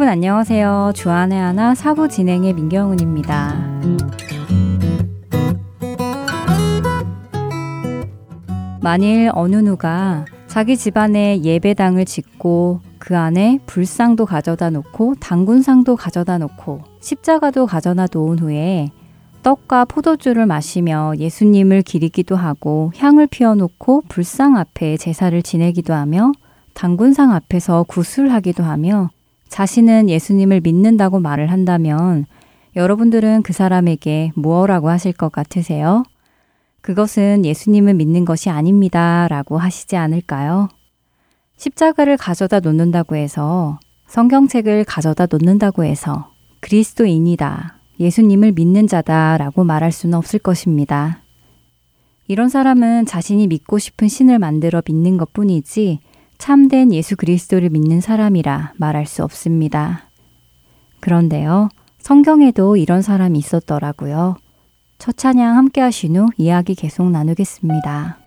여러분 안녕하세요. 주안의 하나 사부 진행의 민경훈입니다. 만일 어느 누가 자기 집안에 예배당을 짓고 그 안에 불상도 가져다 놓고 당군상도 가져다 놓고 십자가도 가져다 놓은 후에 떡과 포도주를 마시며 예수님을 기리기도 하고 향을 피워놓고 불상 앞에 제사를 지내기도 하며 당군상 앞에서 구술하기도 하며 자신은 예수님을 믿는다고 말을 한다면 여러분들은 그 사람에게 무엇라고 하실 것 같으세요? 그것은 예수님을 믿는 것이 아닙니다. 라고 하시지 않을까요? 십자가를 가져다 놓는다고 해서 성경책을 가져다 놓는다고 해서 그리스도인이다. 예수님을 믿는 자다. 라고 말할 수는 없을 것입니다. 이런 사람은 자신이 믿고 싶은 신을 만들어 믿는 것 뿐이지 참된 예수 그리스도를 믿는 사람이라 말할 수 없습니다. 그런데요, 성경에도 이런 사람이 있었더라고요. 첫 찬양 함께 하신 후 이야기 계속 나누겠습니다.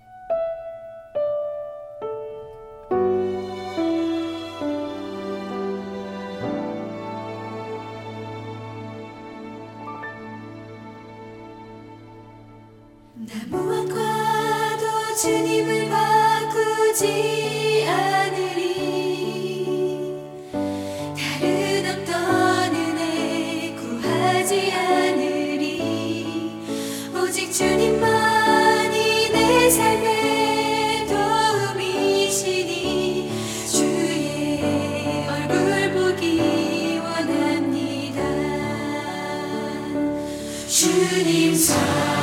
time.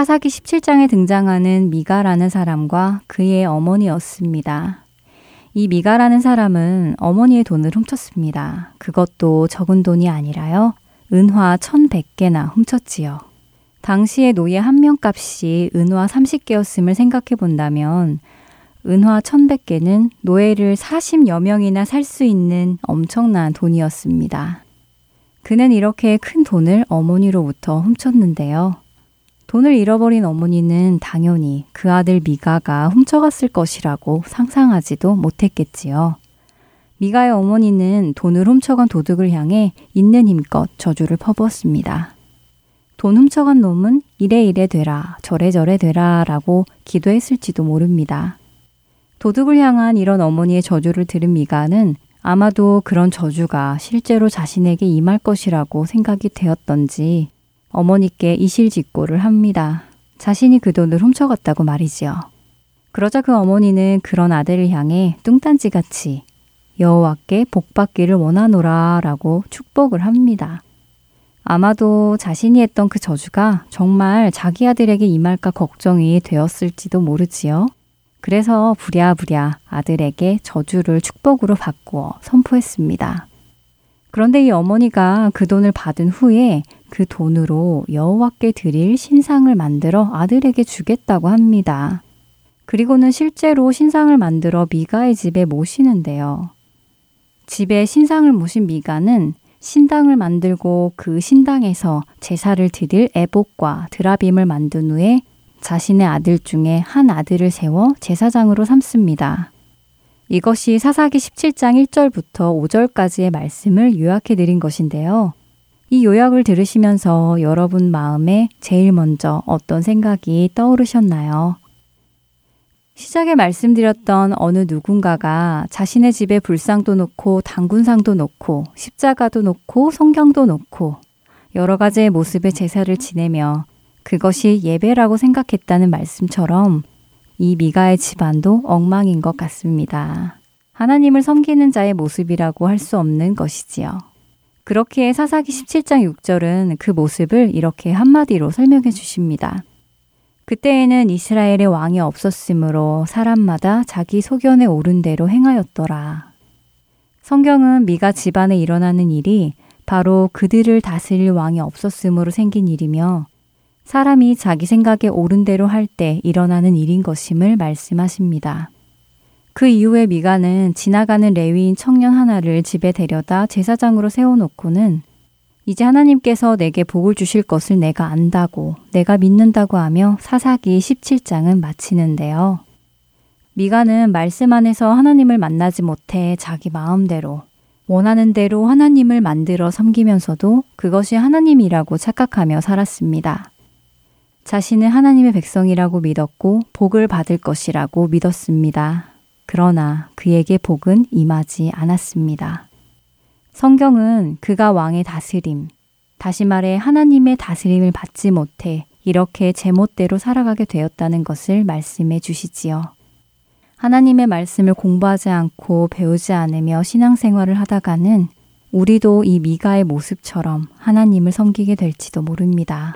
사사기 17장에 등장하는 미가라는 사람과 그의 어머니였습니다. 이 미가라는 사람은 어머니의 돈을 훔쳤습니다. 그것도 적은 돈이 아니라요. 은화 1100개나 훔쳤지요. 당시의 노예 한 명 값이 은화 30개였음을 생각해 본다면 은화 1100개는 노예를 40여 명이나 살 수 있는 엄청난 돈이었습니다. 그는 이렇게 큰 돈을 어머니로부터 훔쳤는데요. 돈을 잃어버린 어머니는 당연히 그 아들 미가가 훔쳐갔을 것이라고 상상하지도 못했겠지요. 미가의 어머니는 돈을 훔쳐간 도둑을 향해 있는 힘껏 저주를 퍼부었습니다. 돈 훔쳐간 놈은 이래 이래 되라, 저래 저래 되라 라고 기도했을지도 모릅니다. 도둑을 향한 이런 어머니의 저주를 들은 미가는 아마도 그런 저주가 실제로 자신에게 임할 것이라고 생각이 되었던지 어머니께 이실직고를 합니다. 자신이 그 돈을 훔쳐갔다고 말이지요. 그러자 그 어머니는 그런 아들을 향해 뚱딴지같이 여호와께 복받기를 원하노라라고 축복을 합니다. 아마도 자신이 했던 그 저주가 정말 자기 아들에게 임할까 걱정이 되었을지도 모르지요. 그래서 부랴부랴 아들에게 저주를 축복으로 바꾸어 선포했습니다. 그런데 이 어머니가 그 돈을 받은 후에 그 돈으로 여호와께 드릴 신상을 만들어 아들에게 주겠다고 합니다. 그리고는 실제로 신상을 만들어 미가의 집에 모시는데요. 집에 신상을 모신 미가는 신당을 만들고 그 신당에서 제사를 드릴 애복과 드라빔을 만든 후에 자신의 아들 중에 한 아들을 세워 제사장으로 삼습니다. 이것이 사사기 17장 1절부터 5절까지의 말씀을 요약해 드린 것인데요. 이 요약을 들으시면서 여러분 마음에 제일 먼저 어떤 생각이 떠오르셨나요? 시작에 말씀드렸던 어느 누군가가 자신의 집에 불상도 놓고 당군상도 놓고 십자가도 놓고 성경도 놓고 여러 가지의 모습의 제사를 지내며 그것이 예배라고 생각했다는 말씀처럼 이 미가의 집안도 엉망인 것 같습니다. 하나님을 섬기는 자의 모습이라고 할 수 없는 것이지요. 그렇게 사사기 17장 6절은 그 모습을 이렇게 한마디로 설명해 주십니다. 그때에는 이스라엘의 왕이 없었으므로 사람마다 자기 소견에 오른 대로 행하였더라. 성경은 미가 집안에 일어나는 일이 바로 그들을 다스릴 왕이 없었으므로 생긴 일이며 사람이 자기 생각에 옳은 대로 할 때 일어나는 일인 것임을 말씀하십니다. 그 이후에 미가는 지나가는 레위인 청년 하나를 집에 데려다 제사장으로 세워놓고는 이제 하나님께서 내게 복을 주실 것을 내가 안다고 내가 믿는다고 하며 사사기 17장은 마치는데요. 미가는 말씀 안에서 하나님을 만나지 못해 자기 마음대로 원하는 대로 하나님을 만들어 섬기면서도 그것이 하나님이라고 착각하며 살았습니다. 자신은 하나님의 백성이라고 믿었고 복을 받을 것이라고 믿었습니다. 그러나 그에게 복은 임하지 않았습니다. 성경은 그가 왕의 다스림, 다시 말해 하나님의 다스림을 받지 못해 이렇게 제멋대로 살아가게 되었다는 것을 말씀해 주시지요. 하나님의 말씀을 공부하지 않고 배우지 않으며 신앙생활을 하다가는 우리도 이 미가의 모습처럼 하나님을 섬기게 될지도 모릅니다.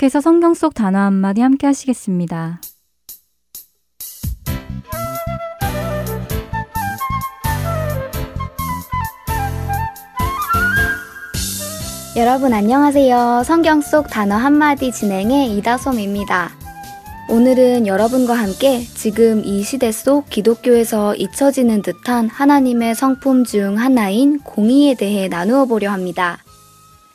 계속해서 성경 속 단어 한마디 함께 하시겠습니다. 여러분 안녕하세요. 성경 속 단어 한마디 진행의 이다솜입니다. 오늘은 여러분과 함께 지금 이 시대 속 기독교에서 잊혀지는 듯한 하나님의 성품 중 하나인 공의에 대해 나누어 보려 합니다.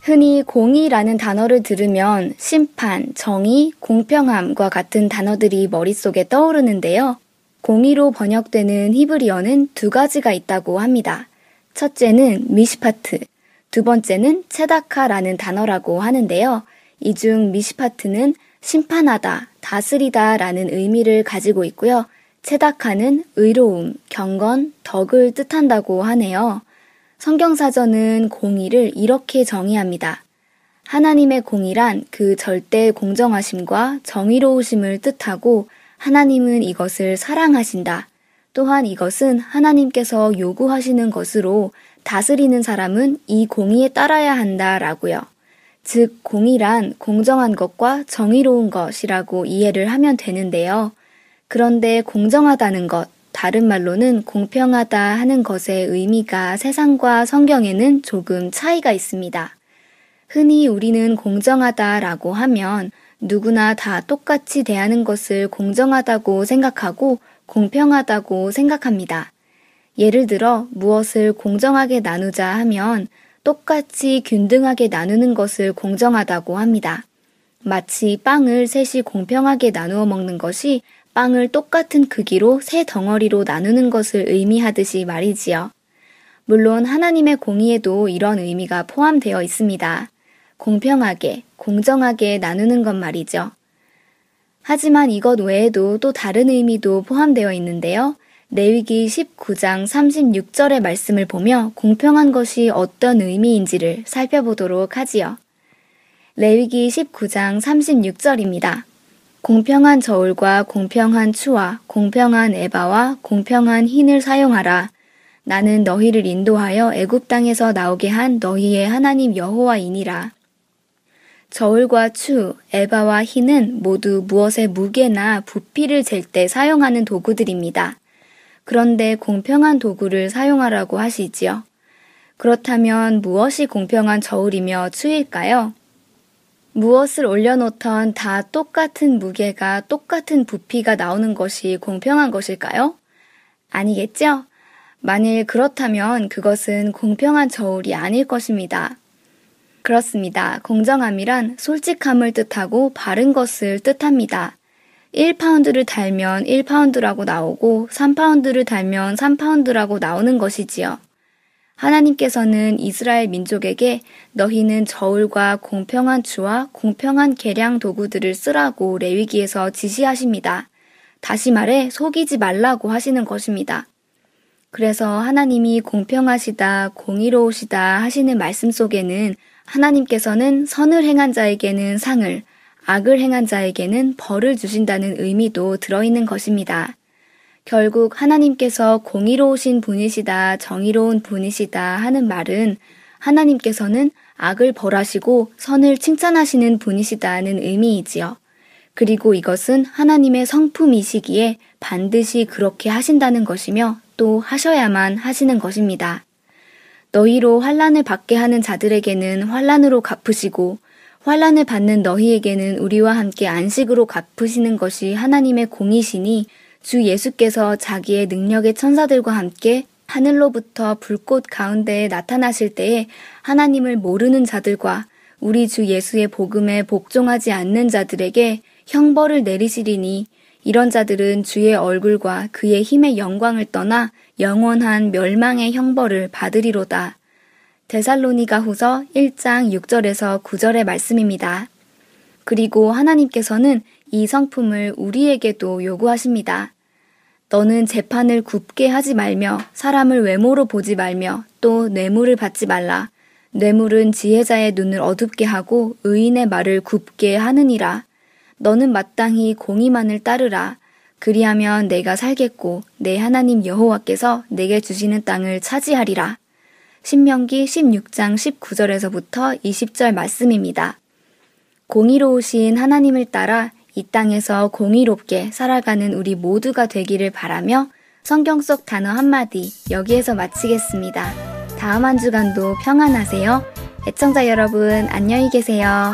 흔히 공의라는 단어를 들으면 심판, 정의, 공평함과 같은 단어들이 머릿속에 떠오르는데요. 공의로 번역되는 히브리어는 두 가지가 있다고 합니다. 첫째는 미시파트, 두 번째는 체다카라는 단어라고 하는데요. 이 중 미시파트는 심판하다, 다스리다 라는 의미를 가지고 있고요. 체다카는 의로움, 경건, 덕을 뜻한다고 하네요. 성경사전은 공의를 이렇게 정의합니다. 하나님의 공의란 그 절대 공정하심과 정의로우심을 뜻하고 하나님은 이것을 사랑하신다. 또한 이것은 하나님께서 요구하시는 것으로 다스리는 사람은 이 공의에 따라야 한다 라고요. 즉, 공의란 공정한 것과 정의로운 것이라고 이해를 하면 되는데요. 그런데 공정하다는 것, 다른 말로는 공평하다 하는 것의 의미가 세상과 성경에는 조금 차이가 있습니다. 흔히 우리는 공정하다라고 하면 누구나 다 똑같이 대하는 것을 공정하다고 생각하고 공평하다고 생각합니다. 예를 들어 무엇을 공정하게 나누자 하면 똑같이 균등하게 나누는 것을 공정하다고 합니다. 마치 빵을 셋이 공평하게 나누어 먹는 것이 빵을 똑같은 크기로 세 덩어리로 나누는 것을 의미하듯이 말이지요. 물론 하나님의 공의에도 이런 의미가 포함되어 있습니다. 공평하게, 공정하게 나누는 것 말이죠. 하지만 이것 외에도 또 다른 의미도 포함되어 있는데요. 레위기 19장 36절의 말씀을 보며 공평한 것이 어떤 의미인지를 살펴보도록 하지요. 레위기 19장 36절입니다. 공평한 저울과 공평한 추와 공평한 에바와 공평한 흰을 사용하라. 나는 너희를 인도하여 애굽 땅에서 나오게 한 너희의 하나님 여호와이니라. 저울과 추, 에바와 흰은 모두 무엇의 무게나 부피를 잴 때 사용하는 도구들입니다. 그런데 공평한 도구를 사용하라고 하시지요. 그렇다면 무엇이 공평한 저울이며 추일까요? 무엇을 올려놓던 다 똑같은 무게가 똑같은 부피가 나오는 것이 공평한 것일까요? 아니겠죠? 만일 그렇다면 그것은 공평한 저울이 아닐 것입니다. 그렇습니다. 공정함이란 솔직함을 뜻하고 바른 것을 뜻합니다. 1파운드를 달면 1파운드라고 나오고 3파운드를 달면 3파운드라고 나오는 것이지요. 하나님께서는 이스라엘 민족에게 너희는 저울과 공평한 주와 공평한 계량 도구들을 쓰라고 레위기에서 지시하십니다. 다시 말해 속이지 말라고 하시는 것입니다. 그래서 하나님이 공평하시다, 공의로우시다 하시는 말씀 속에는 하나님께서는 선을 행한 자에게는 상을, 악을 행한 자에게는 벌을 주신다는 의미도 들어있는 것입니다. 결국 하나님께서 공의로우신 분이시다, 정의로운 분이시다 하는 말은 하나님께서는 악을 벌하시고 선을 칭찬하시는 분이시다는 의미이지요. 그리고 이것은 하나님의 성품이시기에 반드시 그렇게 하신다는 것이며 또 하셔야만 하시는 것입니다. 너희로 환란을 받게 하는 자들에게는 환란으로 갚으시고 환란을 받는 너희에게는 우리와 함께 안식으로 갚으시는 것이 하나님의 공이시니 주 예수께서 자기의 능력의 천사들과 함께 하늘로부터 불꽃 가운데에 나타나실 때에 하나님을 모르는 자들과 우리 주 예수의 복음에 복종하지 않는 자들에게 형벌을 내리시리니 이런 자들은 주의 얼굴과 그의 힘의 영광을 떠나 영원한 멸망의 형벌을 받으리로다. 데살로니가 후서 1장 6절에서 9절의 말씀입니다. 그리고 하나님께서는 이 성품을 우리에게도 요구하십니다. 너는 재판을 굽게 하지 말며 사람을 외모로 보지 말며 또 뇌물을 받지 말라. 뇌물은 지혜자의 눈을 어둡게 하고 의인의 말을 굽게 하느니라. 너는 마땅히 공의만을 따르라. 그리하면 내가 살겠고 내 하나님 여호와께서 내게 주시는 땅을 차지하리라. 신명기 16장 19절에서부터 20절 말씀입니다. 공의로우신 하나님을 따라 이 땅에서 공의롭게 살아가는 우리 모두가 되기를 바라며 성경 속 단어 한마디 여기에서 마치겠습니다. 다음 한 주간도 평안하세요. 애청자 여러분, 안녕히 계세요.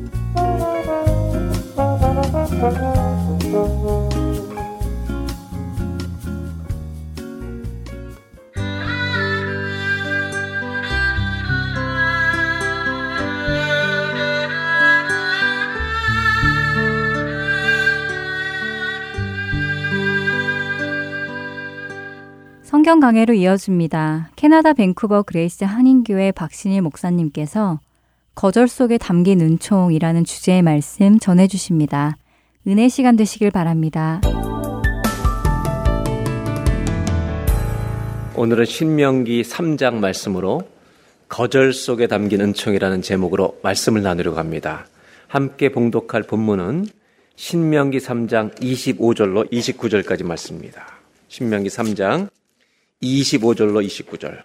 성경 강해로 이어집니다. 캐나다 밴쿠버 그레이스 한인교회 박신일 목사님께서 거절 속에 담긴 은총이라는 주제의 말씀 전해 주십니다. 은혜 시간 되시길 바랍니다. 오늘은 신명기 3장 말씀으로 거절 속에 담긴 은총이라는 제목으로 말씀을 나누려고 합니다. 함께 봉독할 본문은 신명기 3장 25절로 29절까지 말씀입니다. 신명기 3장 25절로 29절.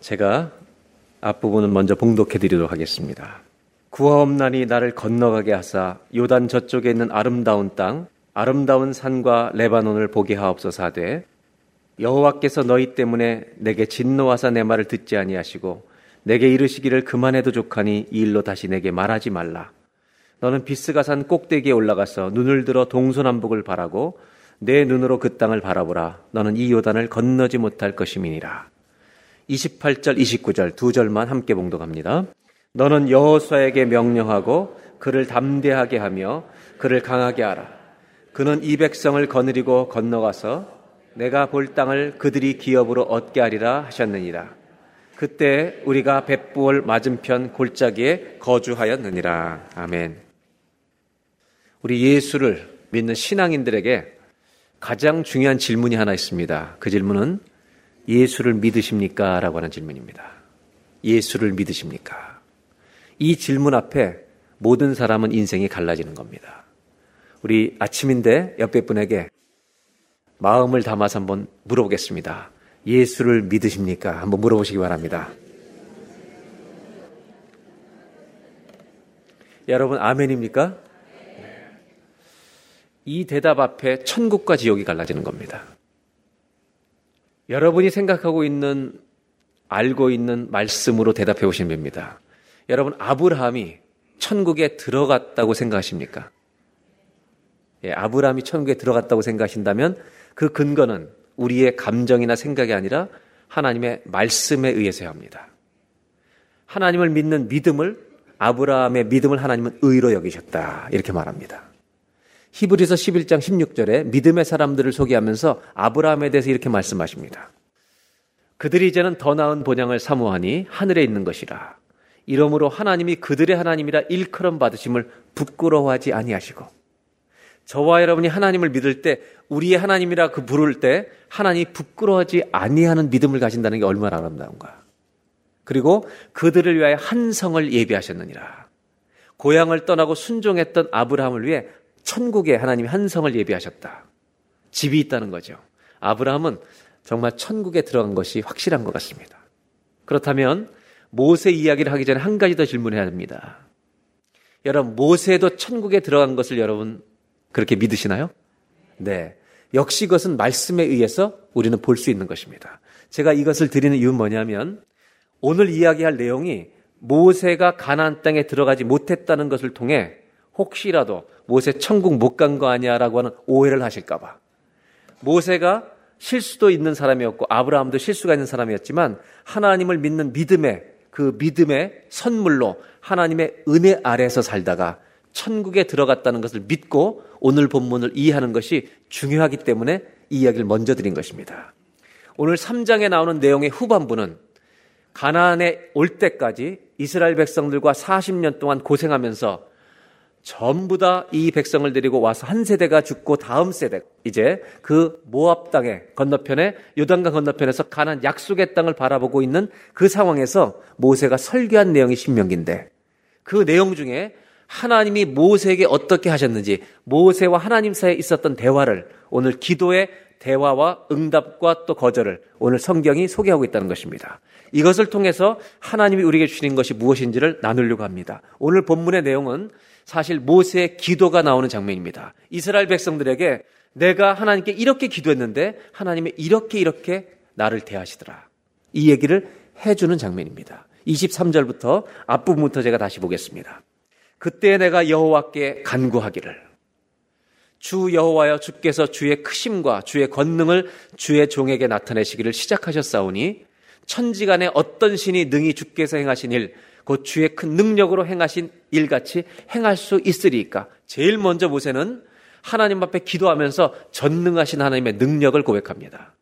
제가 앞부분은 먼저 봉독해 드리도록 하겠습니다. 구하옵나니 나를 건너가게 하사 요단 저쪽에 있는 아름다운 땅 아름다운 산과 레바논을 보게 하옵소서 하되 여호와께서 너희 때문에 내게 진노하사 내 말을 듣지 아니하시고 내게 이르시기를 그만해도 족하니 이 일로 다시 내게 말하지 말라 너는 비스가 산 꼭대기에 올라가서 눈을 들어 동서남북을 바라고 내 눈으로 그 땅을 바라보라. 너는 이 요단을 건너지 못할 것임이니라. 28절, 29절 두 절만 함께 봉독합니다. 너는 여호수아에게 명령하고 그를 담대하게 하며 그를 강하게 하라. 그는 이 백성을 거느리고 건너가서 내가 볼 땅을 그들이 기업으로 얻게 하리라 하셨느니라. 그때 우리가 벳부월 맞은편 골짜기에 거주하였느니라. 아멘. 우리 예수를 믿는 신앙인들에게 가장 중요한 질문이 하나 있습니다. 그 질문은 예수를 믿으십니까? 라고 하는 질문입니다. 예수를 믿으십니까? 이 질문 앞에 모든 사람은 인생이 갈라지는 겁니다. 우리 아침인데 옆에 분에게 마음을 담아서 한번 물어보겠습니다. 예수를 믿으십니까? 한번 물어보시기 바랍니다. 여러분, 아멘입니까? 이 대답 앞에 천국과 지옥이 갈라지는 겁니다. 여러분이 생각하고 있는, 알고 있는 말씀으로 대답해 오시면 됩니다. 여러분, 아브라함이 천국에 들어갔다고 생각하십니까? 예, 아브라함이 천국에 들어갔다고 생각하신다면 그 근거는 우리의 감정이나 생각이 아니라 하나님의 말씀에 의해서 합니다. 하나님을 믿는 믿음을 아브라함의 믿음을 하나님은 의로 여기셨다. 이렇게 말합니다. 히브리서 11장 16절에 믿음의 사람들을 소개하면서 아브라함에 대해서 이렇게 말씀하십니다. 그들이 이제는 더 나은 본향을 사모하니 하늘에 있는 것이라. 이러므로 하나님이 그들의 하나님이라 일컬음 받으심을 부끄러워하지 아니하시고 저와 여러분이 하나님을 믿을 때 우리의 하나님이라 그 부를 때 하나님이 부끄러워하지 아니하는 믿음을 가진다는 게 얼마나 아름다운가. 그리고 그들을 위하여 한 성을 예비하셨느니라. 고향을 떠나고 순종했던 아브라함을 위해 천국에 하나님이 한 성을 예비하셨다. 집이 있다는 거죠. 아브라함은 정말 천국에 들어간 것이 확실한 것 같습니다. 그렇다면 모세 이야기를 하기 전에 한 가지 더 질문해야 합니다. 여러분, 모세도 천국에 들어간 것을 여러분 그렇게 믿으시나요? 네. 역시 그것은 말씀에 의해서 우리는 볼 수 있는 것입니다. 제가 이것을 드리는 이유는 뭐냐면 오늘 이야기할 내용이 모세가 가나안 땅에 들어가지 못했다는 것을 통해 혹시라도 모세 천국 못 간 거 아니야라고 하는 오해를 하실까봐. 모세가 실수도 있는 사람이었고 아브라함도 실수가 있는 사람이었지만 하나님을 믿는 믿음의 그 믿음의 선물로 하나님의 은혜 아래에서 살다가 천국에 들어갔다는 것을 믿고 오늘 본문을 이해하는 것이 중요하기 때문에 이 이야기를 먼저 드린 것입니다. 오늘 3장에 나오는 내용의 후반부는 가나안에 올 때까지 이스라엘 백성들과 40년 동안 고생하면서 전부 다 이 백성을 데리고 와서 한 세대가 죽고 다음 세대 이제 그 모압 땅의 건너편에 요단강 건너편에서 가난 약속의 땅을 바라보고 있는 그 상황에서 모세가 설교한 내용이 신명기인데 그 내용 중에 하나님이 모세에게 어떻게 하셨는지 모세와 하나님 사이에 있었던 대화를 오늘 기도의 대화와 응답과 또 거절을 오늘 성경이 소개하고 있다는 것입니다. 이것을 통해서 하나님이 우리에게 주시는 것이 무엇인지를 나누려고 합니다. 오늘 본문의 내용은 사실 모세의 기도가 나오는 장면입니다. 이스라엘 백성들에게 내가 하나님께 이렇게 기도했는데 하나님이 이렇게 이렇게 나를 대하시더라. 이 얘기를 해주는 장면입니다. 23절부터 앞부분부터 제가 다시 보겠습니다. 그때 내가 여호와께 간구하기를 주 여호와여 주께서 주의 크심과 주의 권능을 주의 종에게 나타내시기를 시작하셨사오니 천지간에 어떤 신이 능히 주께서 행하신 일, 곧 주의 큰 능력으로 행하신 일같이 행할 수 있으리까. 제일 먼저 모세는 하나님 앞에 기도하면서 전능하신 하나님의 능력을 고백합니다.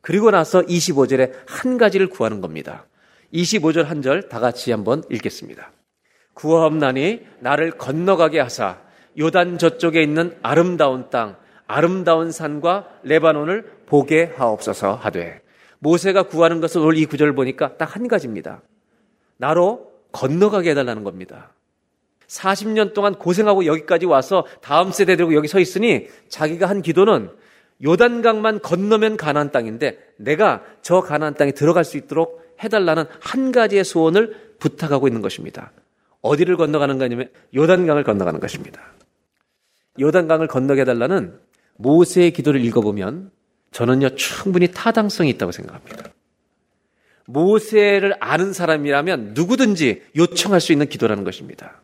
그리고 나서 25절에 한 가지를 구하는 겁니다. 25절 한 절 다 같이 한번 읽겠습니다. 구하옵나니 나를 건너가게 하사 요단 저쪽에 있는 아름다운 땅, 아름다운 산과 레바논을 보게 하옵소서 하되 모세가 구하는 것은 오늘 이 구절을 보니까 딱 한 가지입니다. 나로 건너가게 해달라는 겁니다. 40년 동안 고생하고 여기까지 와서 다음 세대 들고 여기 서 있으니 자기가 한 기도는 요단강만 건너면 가나안 땅인데 내가 저 가나안 땅에 들어갈 수 있도록 해달라는 한 가지의 소원을 부탁하고 있는 것입니다. 어디를 건너가는 거냐면 요단강을 건너가는 것입니다. 요단강을 건너게 해달라는 모세의 기도를 읽어보면 저는요 충분히 타당성이 있다고 생각합니다. 모세를 아는 사람이라면 누구든지 요청할 수 있는 기도라는 것입니다.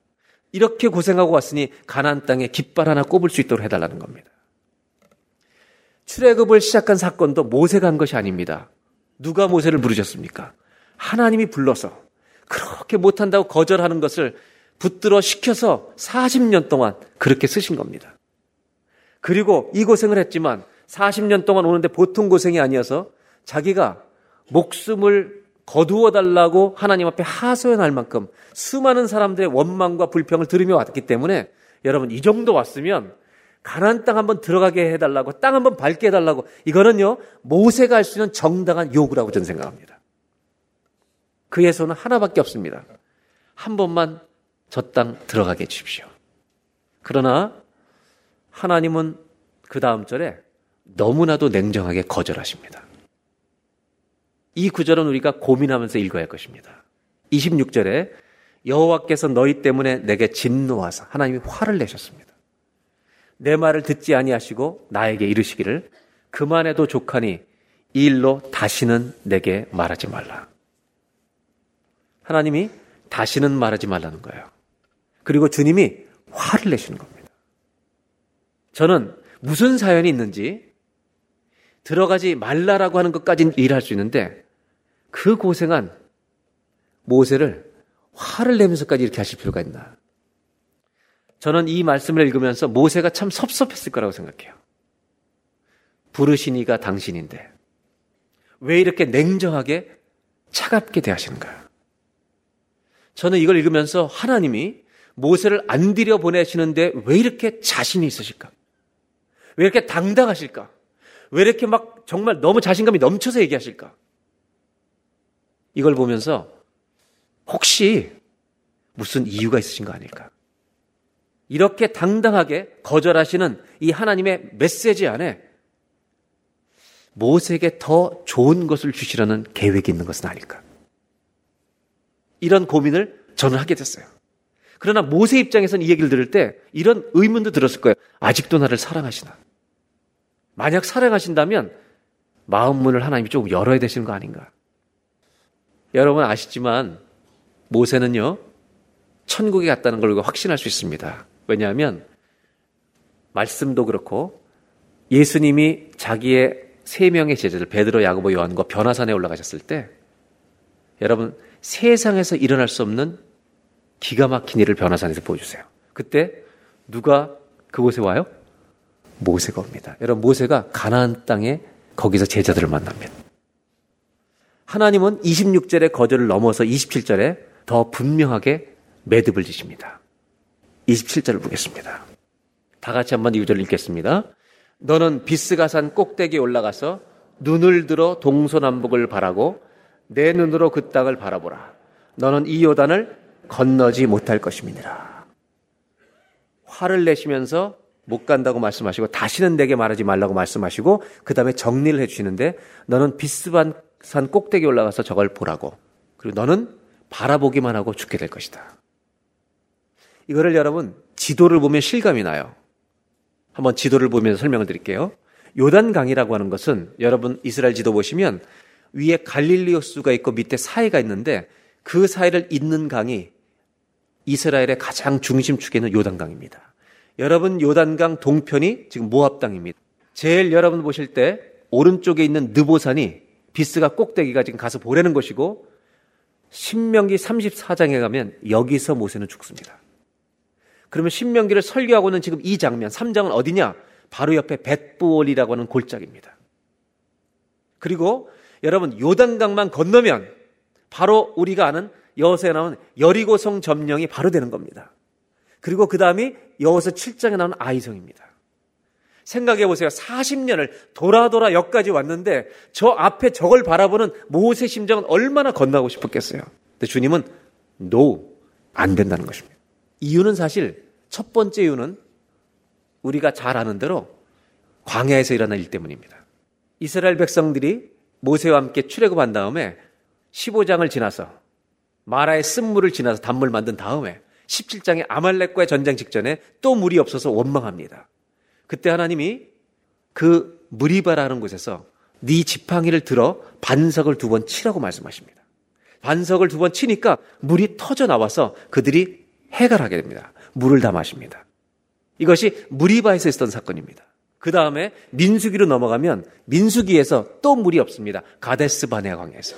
이렇게 고생하고 왔으니 가나안 땅에 깃발 하나 꼽을 수 있도록 해달라는 겁니다. 출애굽을 시작한 사건도 모세가 한 것이 아닙니다. 누가 모세를 부르셨습니까? 하나님이 불러서 그렇게 못한다고 거절하는 것을 붙들어 시켜서 40년 동안 그렇게 쓰신 겁니다. 그리고 이 고생을 했지만 40년 동안 오는데 보통 고생이 아니어서 자기가 목숨을 거두어 달라고 하나님 앞에 하소연할 만큼 수많은 사람들의 원망과 불평을 들으며 왔기 때문에 여러분 이 정도 왔으면 가나안 땅 한번 들어가게 해달라고 땅 한번 밟게 해달라고 이거는요 모세가 할 수 있는 정당한 요구라고 저는 생각합니다. 그의 손은 하나밖에 없습니다. 한 번만 저 땅 들어가게 해주십시오. 그러나 하나님은 그 다음 절에 너무나도 냉정하게 거절하십니다. 이 구절은 우리가 고민하면서 읽어야 할 것입니다. 26절에 여호와께서 너희 때문에 내게 진노하사 하나님이 화를 내셨습니다. 내 말을 듣지 아니하시고 나에게 이르시기를 그만해도 족하니 이 일로 다시는 내게 말하지 말라. 하나님이 다시는 말하지 말라는 거예요. 그리고 주님이 화를 내시는 겁니다. 저는 무슨 사연이 있는지 들어가지 말라라고 하는 것까지는 일할 수 있는데 그 고생한 모세를 화를 내면서까지 이렇게 하실 필요가 있나? 저는 이 말씀을 읽으면서 모세가 참 섭섭했을 거라고 생각해요. 부르시니가 당신인데 왜 이렇게 냉정하게 차갑게 대하시는가? 저는 이걸 읽으면서 하나님이 모세를 안 들여 보내시는데 왜 이렇게 자신이 있으실까? 왜 이렇게 당당하실까? 왜 이렇게 막 정말 너무 자신감이 넘쳐서 얘기하실까? 이걸 보면서 혹시 무슨 이유가 있으신 거 아닐까? 이렇게 당당하게 거절하시는 이 하나님의 메시지 안에 모세에게 더 좋은 것을 주시려는 계획이 있는 것은 아닐까? 이런 고민을 저는 하게 됐어요. 그러나 모세 입장에서는 이 얘기를 들을 때 이런 의문도 들었을 거예요. 아직도 나를 사랑하시나? 만약 사랑하신다면 마음 문을 하나님이 조금 열어야 되시는 거 아닌가? 여러분 아시지만 모세는요, 천국에 갔다는 걸 확신할 수 있습니다. 왜냐하면 말씀도 그렇고 예수님이 자기의 세 명의 제자들 베드로, 야고보, 요한과 변화산에 올라가셨을 때 여러분 세상에서 일어날 수 없는 기가 막힌 일을 변화산에서 보여주세요. 그때 누가 그곳에 와요? 모세가 옵니다. 여러분 모세가 가나안 땅에 거기서 제자들을 만납니다. 하나님은 26절의 거절을 넘어서 27절에 더 분명하게 매듭을 지십니다. 27절을 보겠습니다. 다 같이 한번 이 구절을 읽겠습니다. 너는 비스가산 꼭대기에 올라가서 눈을 들어 동서남북을 바라고 내 눈으로 그 땅을 바라보라. 너는 이 요단을 건너지 못할 것임이니라. 화를 내시면서 못 간다고 말씀하시고 다시는 내게 말하지 말라고 말씀하시고 그 다음에 정리를 해주시는데 너는 비스반 꼭대기 올라가서 저걸 보라고 그리고 너는 바라보기만 하고 죽게 될 것이다. 이거를 여러분 지도를 보면 실감이 나요. 한번 지도를 보면서 설명을 드릴게요. 요단강이라고 하는 것은 여러분 이스라엘 지도 보시면 위에 갈릴리오스가 있고 밑에 사이가 있는데 그 사이를 잇는 강이 이스라엘의 가장 중심축에 있는 요단강입니다. 여러분 요단강 동편이 지금 모압 땅입니다. 제일 여러분 보실 때 오른쪽에 있는 느보산이 비스가 꼭대기가 지금 가서 보라는 것이고 신명기 34장에 가면 여기서 모세는 죽습니다. 그러면 신명기를 설교하고는 지금 이 장면 3장은 어디냐? 바로 옆에 벳부올이라고 하는 골짜기입니다. 그리고 여러분 요단강만 건너면 바로 우리가 아는 여호수에 나온 여리고성 점령이 바로 되는 겁니다. 그리고 그 다음이 여호수 7장에 나온 아이성입니다. 생각해 보세요. 40년을 돌아 돌아 여기까지 왔는데 저 앞에 저걸 바라보는 모세 심정은 얼마나 건너고 싶었겠어요. 근데 주님은 노, 안 된다는 것입니다. 이유는 사실 첫 번째 이유는 우리가 잘 아는 대로 광야에서 일어난 일 때문입니다. 이스라엘 백성들이 모세와 함께 출애굽한 다음에 15장을 지나서 마라의 쓴물을 지나서 단물 만든 다음에 17장의 아말렉과의 전쟁 직전에 또 물이 없어서 원망합니다. 그때 하나님이 그 무리바라는 곳에서 네 지팡이를 들어 반석을 두 번 치라고 말씀하십니다. 반석을 두 번 치니까 물이 터져 나와서 그들이 해갈하게 됩니다. 물을 다 마십니다. 이것이 무리바에서 있었던 사건입니다. 그 다음에 민수기로 넘어가면 민수기에서 또 물이 없습니다. 가데스 바네아 광야에서.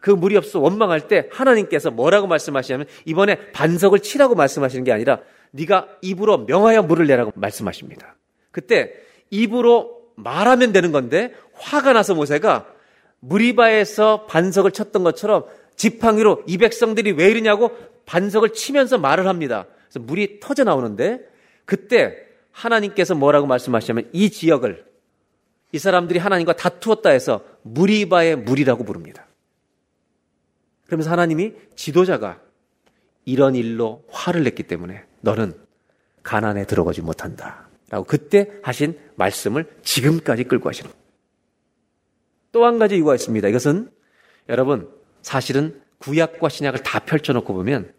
그 물이 없어 원망할 때 하나님께서 뭐라고 말씀하시냐면 이번에 반석을 치라고 말씀하시는 게 아니라 네가 입으로 명하여 물을 내라고 말씀하십니다. 그때 입으로 말하면 되는 건데 화가 나서 모세가 무리바에서 반석을 쳤던 것처럼 지팡이로 이 백성들이 왜 이러냐고 반석을 치면서 말을 합니다. 그래서 물이 터져 나오는데 그때 하나님께서 뭐라고 말씀하시냐면 이 지역을 이 사람들이 하나님과 다투었다 해서 무리바의 물이라고 부릅니다. 그러면서 하나님이 지도자가 이런 일로 화를 냈기 때문에 너는 가난에 들어가지 못한다. 라고 그때 하신 말씀을 지금까지 끌고 하시는 또 한 가지 이유가 있습니다. 이것은 여러분 사실은 구약과 신약을 다 펼쳐놓고 보면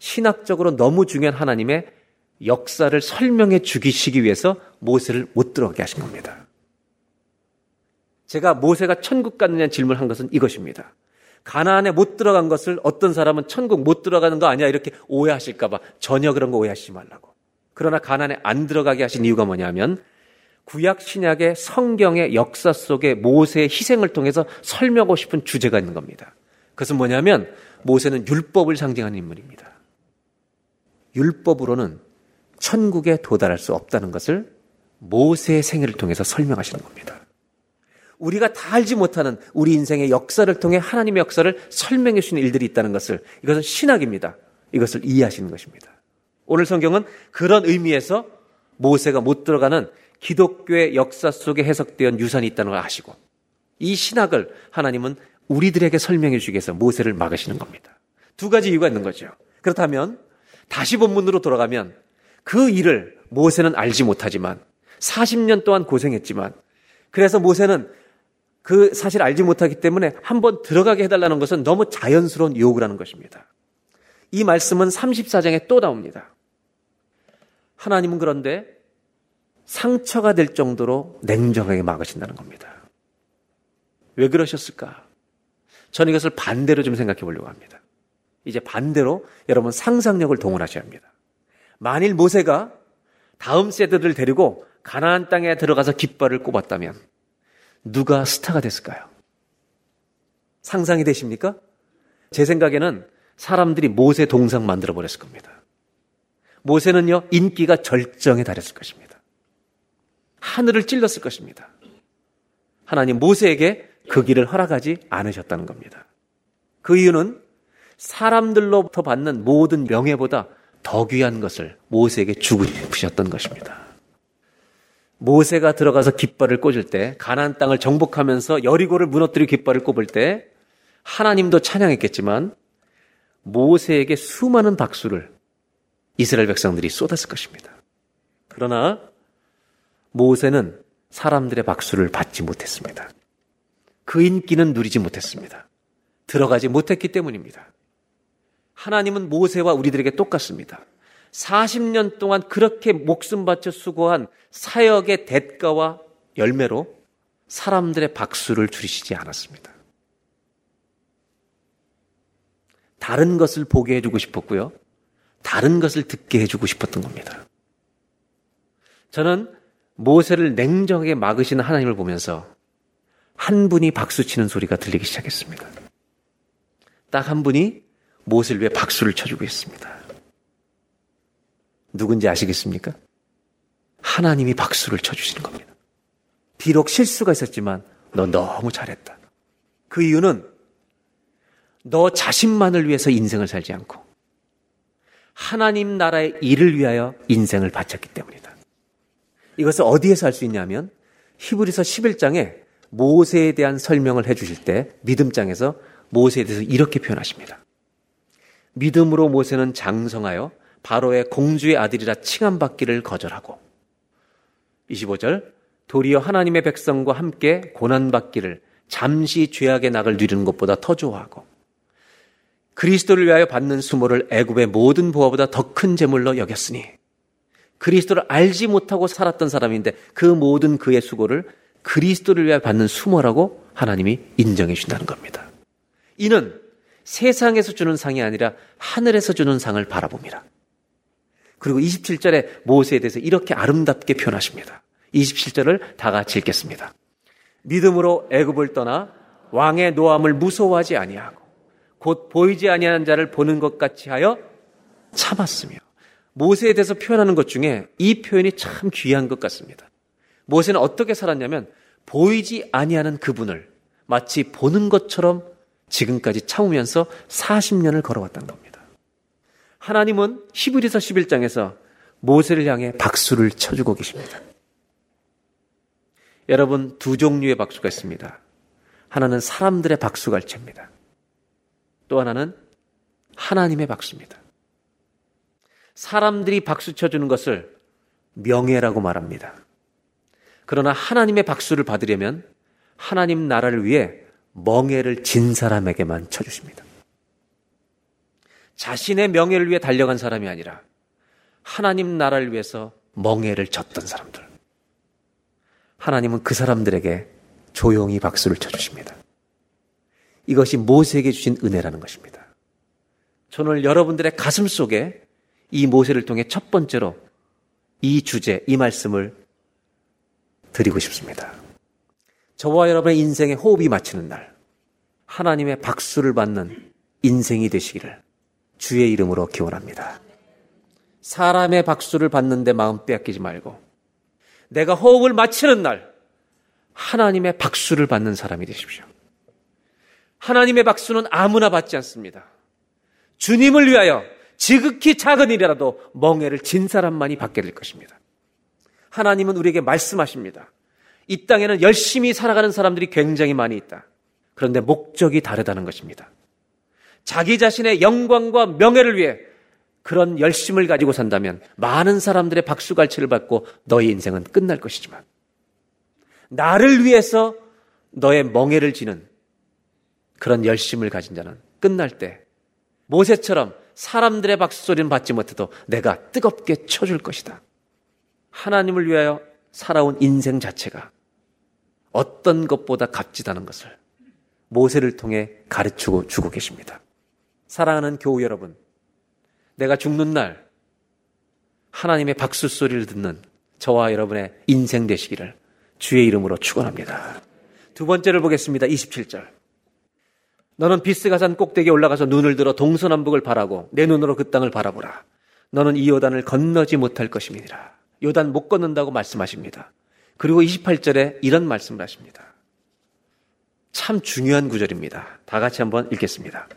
신학적으로 너무 중요한 하나님의 역사를 설명해 주기시기 위해서 모세를 못 들어가게 하신 겁니다. 제가 모세가 천국 갔느냐 질문을 한 것은 이것입니다. 가나안에 못 들어간 것을 어떤 사람은 천국 못 들어가는 거 아니야 이렇게 오해하실까봐 전혀 그런 거 오해하시지 말라고. 그러나 가나안에 안 들어가게 하신 이유가 뭐냐면 구약 신약의 성경의 역사 속에 모세의 희생을 통해서 설명하고 싶은 주제가 있는 겁니다. 그것은 뭐냐면 모세는 율법을 상징하는 인물입니다. 율법으로는 천국에 도달할 수 없다는 것을 모세의 생애를 통해서 설명하시는 겁니다. 우리가 다 알지 못하는 우리 인생의 역사를 통해 하나님의 역사를 설명해 주시는 일들이 있다는 것을 이것은 신학입니다. 이것을 이해하시는 것입니다. 오늘 성경은 그런 의미에서 모세가 못 들어가는 기독교의 역사 속에 해석되어 유산이 있다는 걸 아시고 이 신학을 하나님은 우리들에게 설명해 주기 위해서 모세를 막으시는 겁니다. 두 가지 이유가 있는 거죠. 그렇다면 다시 본문으로 돌아가면 그 일을 모세는 알지 못하지만 40년 동안 고생했지만 그래서 모세는 그 사실 알지 못하기 때문에 한번 들어가게 해달라는 것은 너무 자연스러운 요구라는 것입니다. 이 말씀은 34장에 또 나옵니다. 하나님은 그런데 상처가 될 정도로 냉정하게 막으신다는 겁니다. 왜 그러셨을까? 저는 이것을 반대로 좀 생각해 보려고 합니다. 이제 반대로 여러분 상상력을 동원하셔야 합니다. 만일 모세가 다음 세대들을 데리고 가나안 땅에 들어가서 깃발을 꼽았다면 누가 스타가 됐을까요? 상상이 되십니까? 제 생각에는 사람들이 모세 동상 만들어 버렸을 겁니다. 모세는요, 인기가 절정에 달했을 것입니다. 하늘을 찔렀을 것입니다. 하나님 모세에게 그 길을 허락하지 않으셨다는 겁니다. 그 이유는 사람들로부터 받는 모든 명예보다 더 귀한 것을 모세에게 주고 싶으셨던 것입니다. 모세가 들어가서 깃발을 꽂을 때 가나안 땅을 정복하면서 여리고를 무너뜨리 깃발을 꼽을 때 하나님도 찬양했겠지만 모세에게 수많은 박수를 이스라엘 백성들이 쏟았을 것입니다. 그러나 모세는 사람들의 박수를 받지 못했습니다. 그 인기는 누리지 못했습니다. 들어가지 못했기 때문입니다. 하나님은 모세와 우리들에게 똑같습니다. 40년 동안 그렇게 목숨 바쳐 수고한 사역의 대가와 열매로 사람들의 박수를 줄이시지 않았습니다. 다른 것을 보게 해주고 싶었고요. 다른 것을 듣게 해주고 싶었던 겁니다. 저는 모세를 냉정하게 막으시는 하나님을 보면서 한 분이 박수 치는 소리가 들리기 시작했습니다. 딱 한 분이 모세를 위해 박수를 쳐주고 있습니다. 누군지 아시겠습니까? 하나님이 박수를 쳐주시는 겁니다. 비록 실수가 있었지만 너 너무 잘했다. 그 이유는 너 자신만을 위해서 인생을 살지 않고 하나님 나라의 일을 위하여 인생을 바쳤기 때문이다. 이것을 어디에서 할 수 있냐면 히브리서 11장에 모세에 대한 설명을 해 주실 때 믿음장에서 모세에 대해서 이렇게 표현하십니다. 믿음으로 모세는 장성하여 바로의 공주의 아들이라 칭함받기를 거절하고 25절 도리어 하나님의 백성과 함께 고난받기를 잠시 죄악의 낙을 누리는 것보다 더 좋아하고 그리스도를 위하여 받는 수모를 애굽의 모든 보화보다 더 큰 재물로 여겼으니 그리스도를 알지 못하고 살았던 사람인데 그 모든 그의 수고를 그리스도를 위하여 받는 수모라고 하나님이 인정해 준다는 겁니다. 이는 세상에서 주는 상이 아니라 하늘에서 주는 상을 바라봅니다. 그리고 27절에 모세에 대해서 이렇게 아름답게 표현하십니다. 27절을 다 같이 읽겠습니다. 믿음으로 애굽을 떠나 왕의 노함을 무서워하지 아니하고 곧 보이지 아니하는 자를 보는 것 같이 하여 참았으며 모세에 대해서 표현하는 것 중에 이 표현이 참 귀한 것 같습니다. 모세는 어떻게 살았냐면 보이지 아니하는 그분을 마치 보는 것처럼 지금까지 참으면서 40년을 걸어왔다는 겁니다. 하나님은 히브리서 11장에서 모세를 향해 박수를 쳐주고 계십니다. 여러분 두 종류의 박수가 있습니다. 하나는 사람들의 박수갈채입니다. 또 하나는 하나님의 박수입니다. 사람들이 박수 쳐주는 것을 명예라고 말합니다. 그러나 하나님의 박수를 받으려면 하나님 나라를 위해 멍해를 진 사람에게만 쳐주십니다. 자신의 명예를 위해 달려간 사람이 아니라 하나님 나라를 위해서 멍해를 졌던 사람들. 하나님은 그 사람들에게 조용히 박수를 쳐주십니다. 이것이 모세에게 주신 은혜라는 것입니다. 저는 여러분들의 가슴 속에 이 모세를 통해 첫 번째로 이 주제, 이 말씀을 드리고 싶습니다. 저와 여러분의 인생의 호흡이 맞추는 날, 하나님의 박수를 받는 인생이 되시기를 주의 이름으로 기원합니다. 사람의 박수를 받는데 마음 빼앗기지 말고, 내가 호흡을 마치는 날, 하나님의 박수를 받는 사람이 되십시오. 하나님의 박수는 아무나 받지 않습니다. 주님을 위하여 지극히 작은 일이라도 멍해를 진 사람만이 받게 될 것입니다. 하나님은 우리에게 말씀하십니다. 이 땅에는 열심히 살아가는 사람들이 굉장히 많이 있다. 그런데 목적이 다르다는 것입니다. 자기 자신의 영광과 명예를 위해 그런 열심을 가지고 산다면 많은 사람들의 박수갈채를 받고 너의 인생은 끝날 것이지만 나를 위해서 너의 멍해를 지는 그런 열심을 가진 자는 끝날 때 모세처럼 사람들의 박수소리는 받지 못해도 내가 뜨겁게 쳐줄 것이다. 하나님을 위하여 살아온 인생 자체가 어떤 것보다 값지다는 것을 모세를 통해 가르치고 주고 계십니다. 사랑하는 교우 여러분, 내가 죽는 날 하나님의 박수 소리를 듣는 저와 여러분의 인생 되시기를 주의 이름으로 축원합니다. 두 번째를 보겠습니다. 27절. 너는 비스가산 꼭대기에 올라가서 눈을 들어 동서남북을 바라고 내 눈으로 그 땅을 바라보라. 너는 이 요단을 건너지 못할 것임이니라. 요단 못 건넌다고 말씀하십니다. 그리고 28절에 이런 말씀을 하십니다. 참 중요한 구절입니다. 다 같이 한번 읽겠습니다.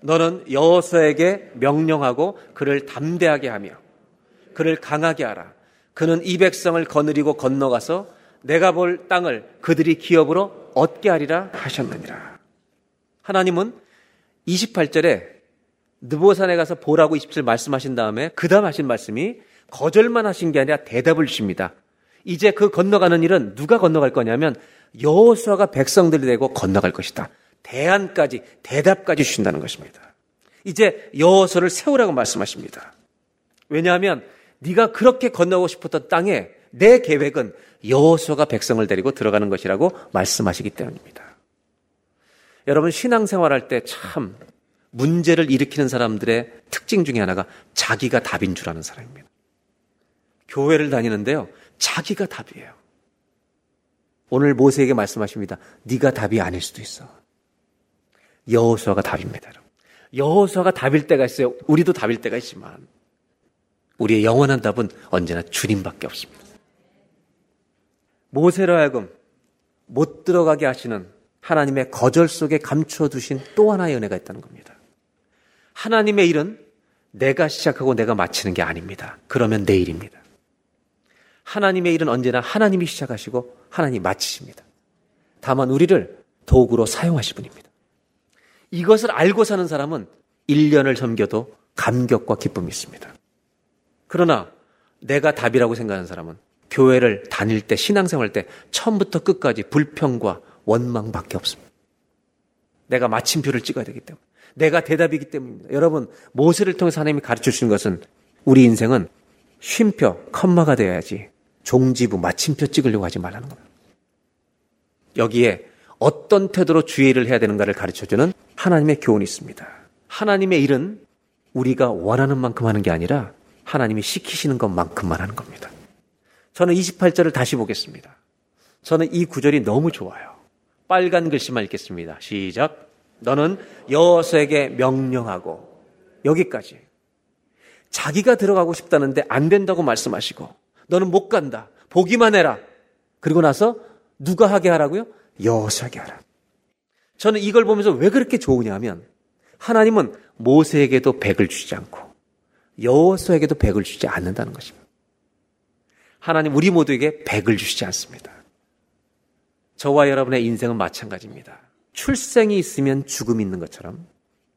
너는 여호수에게 명령하고 그를 담대하게 하며 그를 강하게 하라. 그는 이 백성을 거느리고 건너가서 내가 볼 땅을 그들이 기업으로 얻게 하리라 하셨느니라. 하나님은 28절에 느보산에 가서 보라고 27절 말씀하신 다음에 그 다음 하신 말씀이 거절만 하신 게 아니라 대답을 주십니다. 이제 그 건너가는 일은 누가 건너갈 거냐면 여호수아가 백성들이 되고 건너갈 것이다. 대안까지 대답까지 주신다는 것입니다. 이제 여호수아를 세우라고 말씀하십니다. 왜냐하면 네가 그렇게 건너고 싶었던 땅에 내 계획은 여호수아가 백성을 데리고 들어가는 것이라고 말씀하시기 때문입니다. 여러분 신앙생활할 때 참 문제를 일으키는 사람들의 특징 중에 하나가 자기가 답인 줄 아는 사람입니다. 교회를 다니는데요. 자기가 답이에요. 오늘 모세에게 말씀하십니다. 네가 답이 아닐 수도 있어. 여호수아가 답입니다. 여호수아가 답일 때가 있어요. 우리도 답일 때가 있지만 우리의 영원한 답은 언제나 주님밖에 없습니다. 모세로 하여금 못 들어가게 하시는 하나님의 거절 속에 감추어 두신 또 하나의 은혜가 있다는 겁니다. 하나님의 일은 내가 시작하고 내가 마치는 게 아닙니다. 그러면 내 일입니다. 하나님의 일은 언제나 하나님이 시작하시고 하나님이 마치십니다. 다만 우리를 도구로 사용하실 분입니다. 이것을 알고 사는 사람은 1년을 섬겨도 감격과 기쁨이 있습니다. 그러나 내가 답이라고 생각하는 사람은 교회를 다닐 때 신앙생활 때 처음부터 끝까지 불평과 원망밖에 없습니다. 내가 마침표를 찍어야 되기 때문에 내가 대답이기 때문입니다. 여러분 모세를 통해서 하나님이 가르쳐 주신 것은 우리 인생은 쉼표, 컴마가 되어야지 종지부, 마침표 찍으려고 하지 말라는 겁니다. 여기에 어떤 태도로 주의를 해야 되는가를 가르쳐 주는 하나님의 교훈이 있습니다. 하나님의 일은 우리가 원하는 만큼 하는 게 아니라 하나님이 시키시는 것만큼만 하는 겁니다. 저는 28절을 다시 보겠습니다. 저는 이 구절이 너무 좋아요. 빨간 글씨만 읽겠습니다. 시작. 너는 여호수에게 명령하고 여기까지 자기가 들어가고 싶다는데 안 된다고 말씀하시고 너는 못 간다. 보기만 해라. 그리고 나서 누가 하게 하라고요? 여호수에게 하라. 저는 이걸 보면서 왜 그렇게 좋으냐 하면 하나님은 모세에게도 백을 주지 않고 여호수에게도 백을 주지 않는다는 것입니다. 하나님 우리 모두에게 백을 주시지 않습니다. 저와 여러분의 인생은 마찬가지입니다. 출생이 있으면 죽음이 있는 것처럼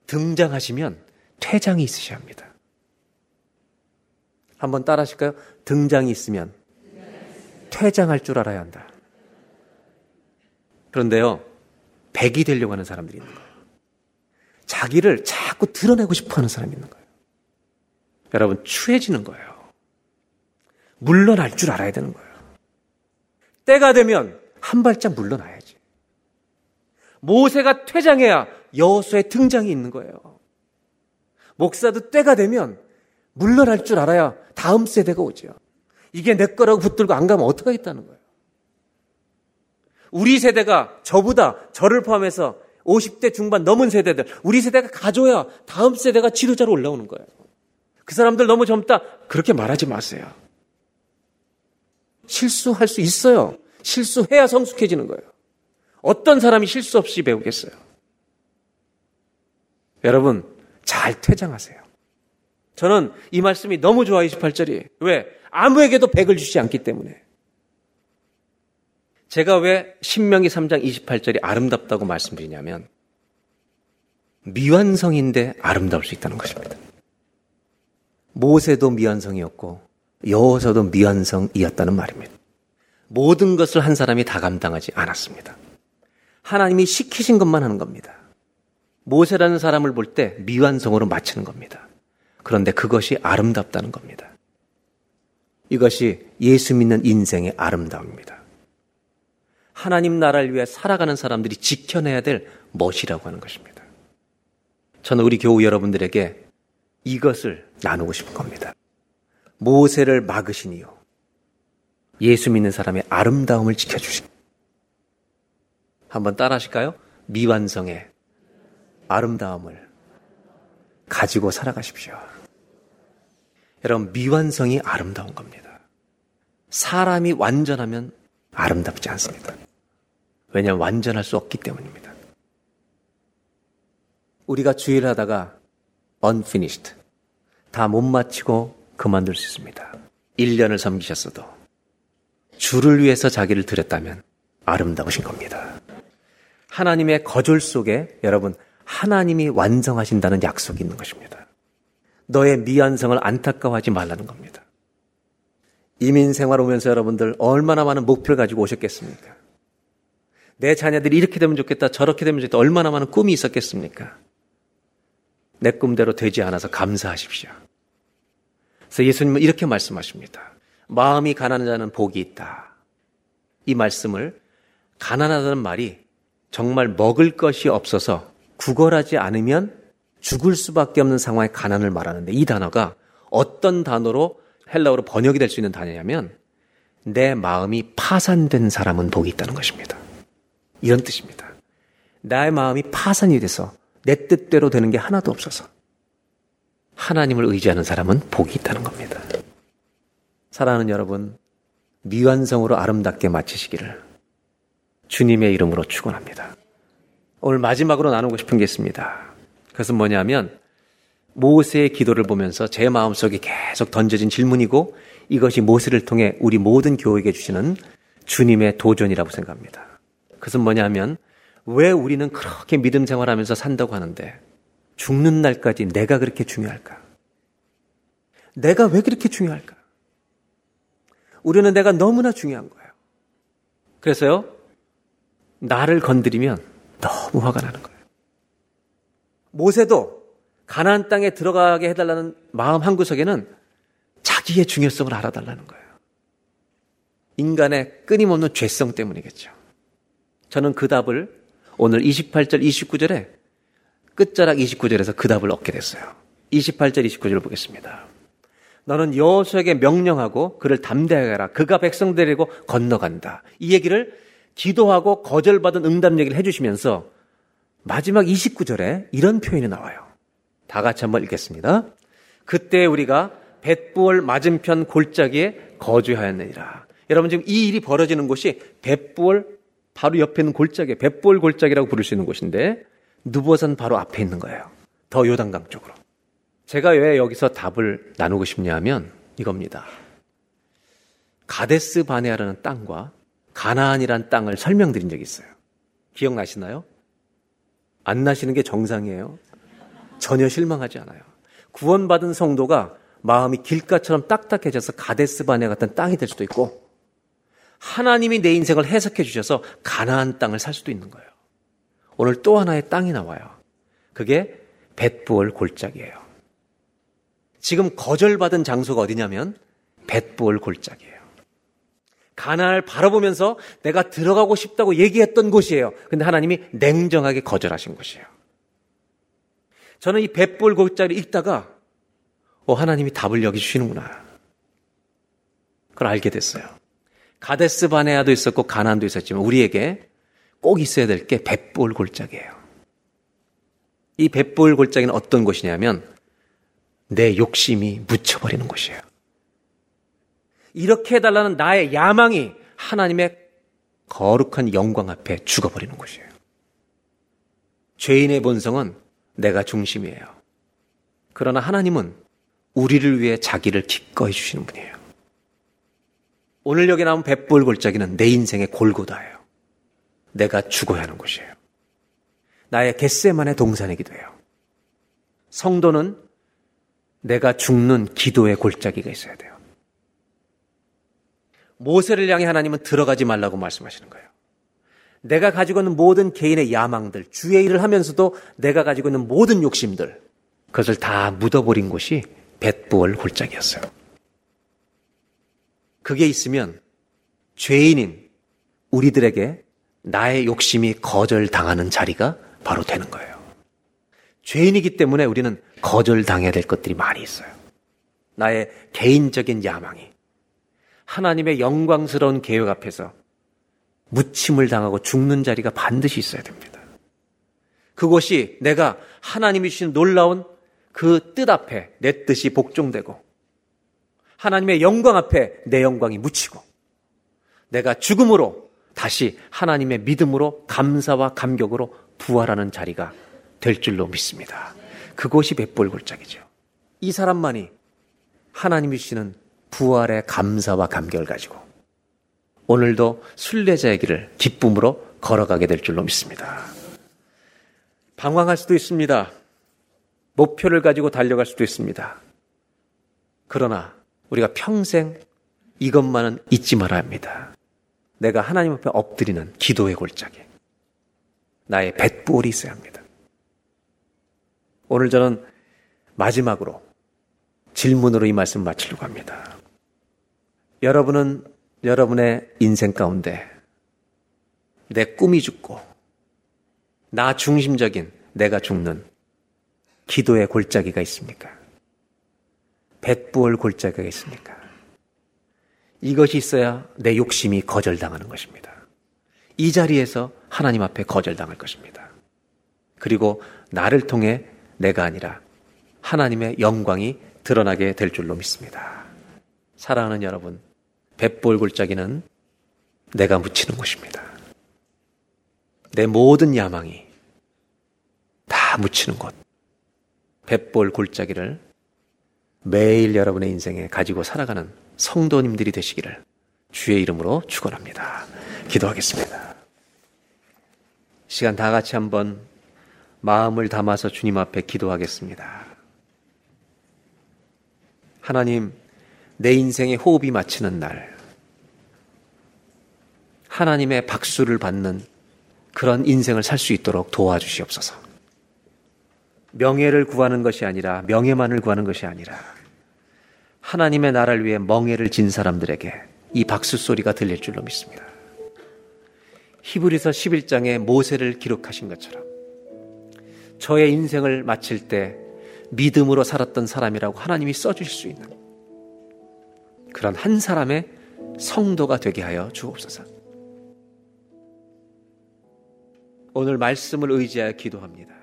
등장하시면 퇴장이 있으셔야 합니다. 한번 따라 하실까요? 등장이 있으면 퇴장할 줄 알아야 한다. 그런데요, 백이 되려고 하는 사람들이 있는 거예요. 자기를 자꾸 드러내고 싶어 하는 사람이 있는 거예요. 여러분, 추해지는 거예요. 물러날 줄 알아야 되는 거예요. 때가 되면 한 발짝 물러나야지. 모세가 퇴장해야 여호수의 등장이 있는 거예요. 목사도 때가 되면 물러날 줄 알아야 다음 세대가 오죠. 이게 내 거라고 붙들고 안 가면 어떡하겠다는 거예요. 우리 세대가 저보다 저를 포함해서 50대 중반 넘은 세대들, 우리 세대가 가져야 다음 세대가 지도자로 올라오는 거예요. 그 사람들 너무 젊다. 그렇게 말하지 마세요. 실수할 수 있어요. 실수해야 성숙해지는 거예요. 어떤 사람이 실수 없이 배우겠어요? 여러분, 잘 퇴장하세요. 저는 이 말씀이 너무 좋아, 28절이. 왜? 아무에게도 백을 주지 않기 때문에. 제가 왜 신명기 3장 28절이 아름답다고 말씀드리냐면, 미완성인데 아름다울 수 있다는 것입니다. 모세도 미완성이었고, 여호서도 미완성이었다는 말입니다. 모든 것을 한 사람이 다 감당하지 않았습니다. 하나님이 시키신 것만 하는 겁니다. 모세라는 사람을 볼 때 미완성으로 맞추는 겁니다. 그런데 그것이 아름답다는 겁니다. 이것이 예수 믿는 인생의 아름다움입니다. 하나님 나라를 위해 살아가는 사람들이 지켜내야 될 멋이라고 하는 것입니다. 저는 우리 교우 여러분들에게 이것을 나누고 싶은 겁니다. 모세를 막으신 이유. 예수 믿는 사람의 아름다움을 지켜주신. 한번 따라 하실까요? 미완성의 아름다움을 가지고 살아가십시오. 여러분, 미완성이 아름다운 겁니다. 사람이 완전하면 아름답지 않습니다. 왜냐하면 완전할 수 없기 때문입니다. 우리가 주의를 하다가 unfinished 다 못 마치고 그만둘 수 있습니다. 1년을 섬기셨어도 주를 위해서 자기를 드렸다면 아름다우신 겁니다. 하나님의 거절 속에 여러분 하나님이 완성하신다는 약속이 있는 것입니다. 너의 미완성을 안타까워하지 말라는 겁니다. 이민 생활 오면서 여러분들 얼마나 많은 목표를 가지고 오셨겠습니까? 내 자녀들이 이렇게 되면 좋겠다, 저렇게 되면 좋겠다, 얼마나 많은 꿈이 있었겠습니까? 내 꿈대로 되지 않아서 감사하십시오. 그래서 예수님은 이렇게 말씀하십니다. 마음이 가난한 자는 복이 있다. 이 말씀을 가난하다는 말이 정말 먹을 것이 없어서 구걸하지 않으면 죽을 수밖에 없는 상황의 가난을 말하는데 이 단어가 어떤 단어로 헬라어로 번역이 될 수 있는 단어냐면 내 마음이 파산된 사람은 복이 있다는 것입니다. 이런 뜻입니다. 나의 마음이 파산이 돼서 내 뜻대로 되는 게 하나도 없어서 하나님을 의지하는 사람은 복이 있다는 겁니다. 사랑하는 여러분, 미완성으로 아름답게 마치시기를 주님의 이름으로 축원합니다. 오늘 마지막으로 나누고 싶은 게 있습니다. 그것은 뭐냐면 모세의 기도를 보면서 제 마음속에 계속 던져진 질문이고 이것이 모세를 통해 우리 모든 교회에게 주시는 주님의 도전이라고 생각합니다. 그것은 뭐냐면 왜 우리는 그렇게 믿음 생활하면서 산다고 하는데 죽는 날까지 내가 그렇게 중요할까? 내가 왜 그렇게 중요할까? 우리는 내가 너무나 중요한 거예요. 그래서요, 나를 건드리면 너무 화가 나는 거예요. 모세도 가나안 땅에 들어가게 해달라는 마음 한 구석에는 자기의 중요성을 알아달라는 거예요. 인간의 끊임없는 죄성 때문이겠죠. 저는 그 답을 오늘 28절, 29절에 끝자락 29절에서 그 답을 얻게 됐어요. 28절, 29절을 보겠습니다. 너는 여호수에게 명령하고 그를 담대하게 하라. 그가 백성 데리고 건너간다. 이 얘기를 기도하고 거절받은 응답 얘기를 해주시면서 마지막 29절에 이런 표현이 나와요. 다 같이 한번 읽겠습니다. 그때 우리가 벳부월 맞은편 골짜기에 거주하였느니라. 여러분 지금 이 일이 벌어지는 곳이 벳부월 바로 옆에 있는 골짜기, 벳부월 골짜기라고 부를 수 있는 곳인데 누버산 바로 앞에 있는 거예요. 더 요단강 쪽으로. 제가 왜 여기서 답을 나누고 싶냐면 이겁니다. 가데스 바네아라는 땅과 가나안이란 땅을 설명드린 적이 있어요. 기억나시나요? 안 나시는 게 정상이에요. 전혀 실망하지 않아요. 구원받은 성도가 마음이 길가처럼 딱딱해져서 가데스 바네 같은 땅이 될 수도 있고 하나님이 내 인생을 해석해 주셔서 가나안 땅을 살 수도 있는 거예요. 오늘 또 하나의 땅이 나와요. 그게 벳부월 골짜기예요. 지금 거절받은 장소가 어디냐면 벳부월 골짜기예요. 가나안을 바라보면서 내가 들어가고 싶다고 얘기했던 곳이에요. 근데 하나님이 냉정하게 거절하신 곳이에요. 저는 이 벳부월 골짜기를 읽다가 어, 하나님이 답을 여기 주시는구나. 그걸 알게 됐어요. 가데스 바네아도 있었고 가나안도 있었지만 우리에게 꼭 있어야 될게 벳볼 골짜기예요. 이 벳볼 골짜기는 어떤 곳이냐면 내 욕심이 묻혀버리는 곳이에요. 이렇게 해달라는 나의 야망이 하나님의 거룩한 영광 앞에 죽어버리는 곳이에요. 죄인의 본성은 내가 중심이에요. 그러나 하나님은 우리를 위해 자기를 기꺼이 주시는 분이에요. 오늘 여기 나온 뱃불 골짜기는 내 인생의 골고다예요. 내가 죽어야 하는 곳이에요. 나의 겟세만의 동산이기도 해요. 성도는 내가 죽는 기도의 골짜기가 있어야 돼요. 모세를 향해 하나님은 들어가지 말라고 말씀하시는 거예요. 내가 가지고 있는 모든 개인의 야망들, 주의 일을 하면서도 내가 가지고 있는 모든 욕심들, 그것을 다 묻어버린 곳이 벳부월 골짜기였어요. 그게 있으면 죄인인 우리들에게 나의 욕심이 거절당하는 자리가 바로 되는 거예요. 죄인이기 때문에 우리는 거절당해야 될 것들이 많이 있어요. 나의 개인적인 야망이 하나님의 영광스러운 계획 앞에서 무침을 당하고 죽는 자리가 반드시 있어야 됩니다. 그곳이 내가 하나님이 주신 놀라운 그 뜻 앞에 내 뜻이 복종되고 하나님의 영광 앞에 내 영광이 묻히고 내가 죽음으로 다시 하나님의 믿음으로 감사와 감격으로 부활하는 자리가 될 줄로 믿습니다. 그곳이 뱃볼 골짜기죠. 이 사람만이 하나님이 주시는 부활의 감사와 감격을 가지고 오늘도 순례자의 길을 기쁨으로 걸어가게 될 줄로 믿습니다. 방황할 수도 있습니다. 목표를 가지고 달려갈 수도 있습니다. 그러나 우리가 평생 이것만은 잊지 말아야 합니다. 내가 하나님 앞에 엎드리는 기도의 골짜기. 나의 뱃부이 있어야 합니다. 오늘 저는 마지막으로 질문으로 이 말씀 마치려고 합니다. 여러분은 여러분의 인생 가운데 내 꿈이 죽고 나 중심적인 내가 죽는 기도의 골짜기가 있습니까? 뱃부월 골짜기가 있습니까? 이것이 있어야 내 욕심이 거절당하는 것입니다. 이 자리에서 하나님 앞에 거절당할 것입니다. 그리고 나를 통해 내가 아니라 하나님의 영광이 드러나게 될 줄로 믿습니다. 사랑하는 여러분, 뱃볼 골짜기는 내가 묻히는 곳입니다. 내 모든 야망이 다 묻히는 곳. 뱃볼 골짜기를 매일 여러분의 인생에 가지고 살아가는 성도님들이 되시기를 주의 이름으로 축원합니다. 기도하겠습니다. 시간 다 같이 한번 마음을 담아서 주님 앞에 기도하겠습니다. 하나님, 내 인생의 호흡이 마치는 날, 하나님의 박수를 받는 그런 인생을 살 수 있도록 도와주시옵소서. 명예를 구하는 것이 아니라 명예만을 구하는 것이 아니라 하나님의 나라를 위해 멍해를 진 사람들에게 이 박수 소리가 들릴 줄로 믿습니다. 히브리서 11장에 모세를 기록하신 것처럼 저의 인생을 마칠 때 믿음으로 살았던 사람이라고 하나님이 써주실 수 있는 그런 한 사람의 성도가 되게 하여 주옵소서. 오늘 말씀을 의지하여 기도합니다.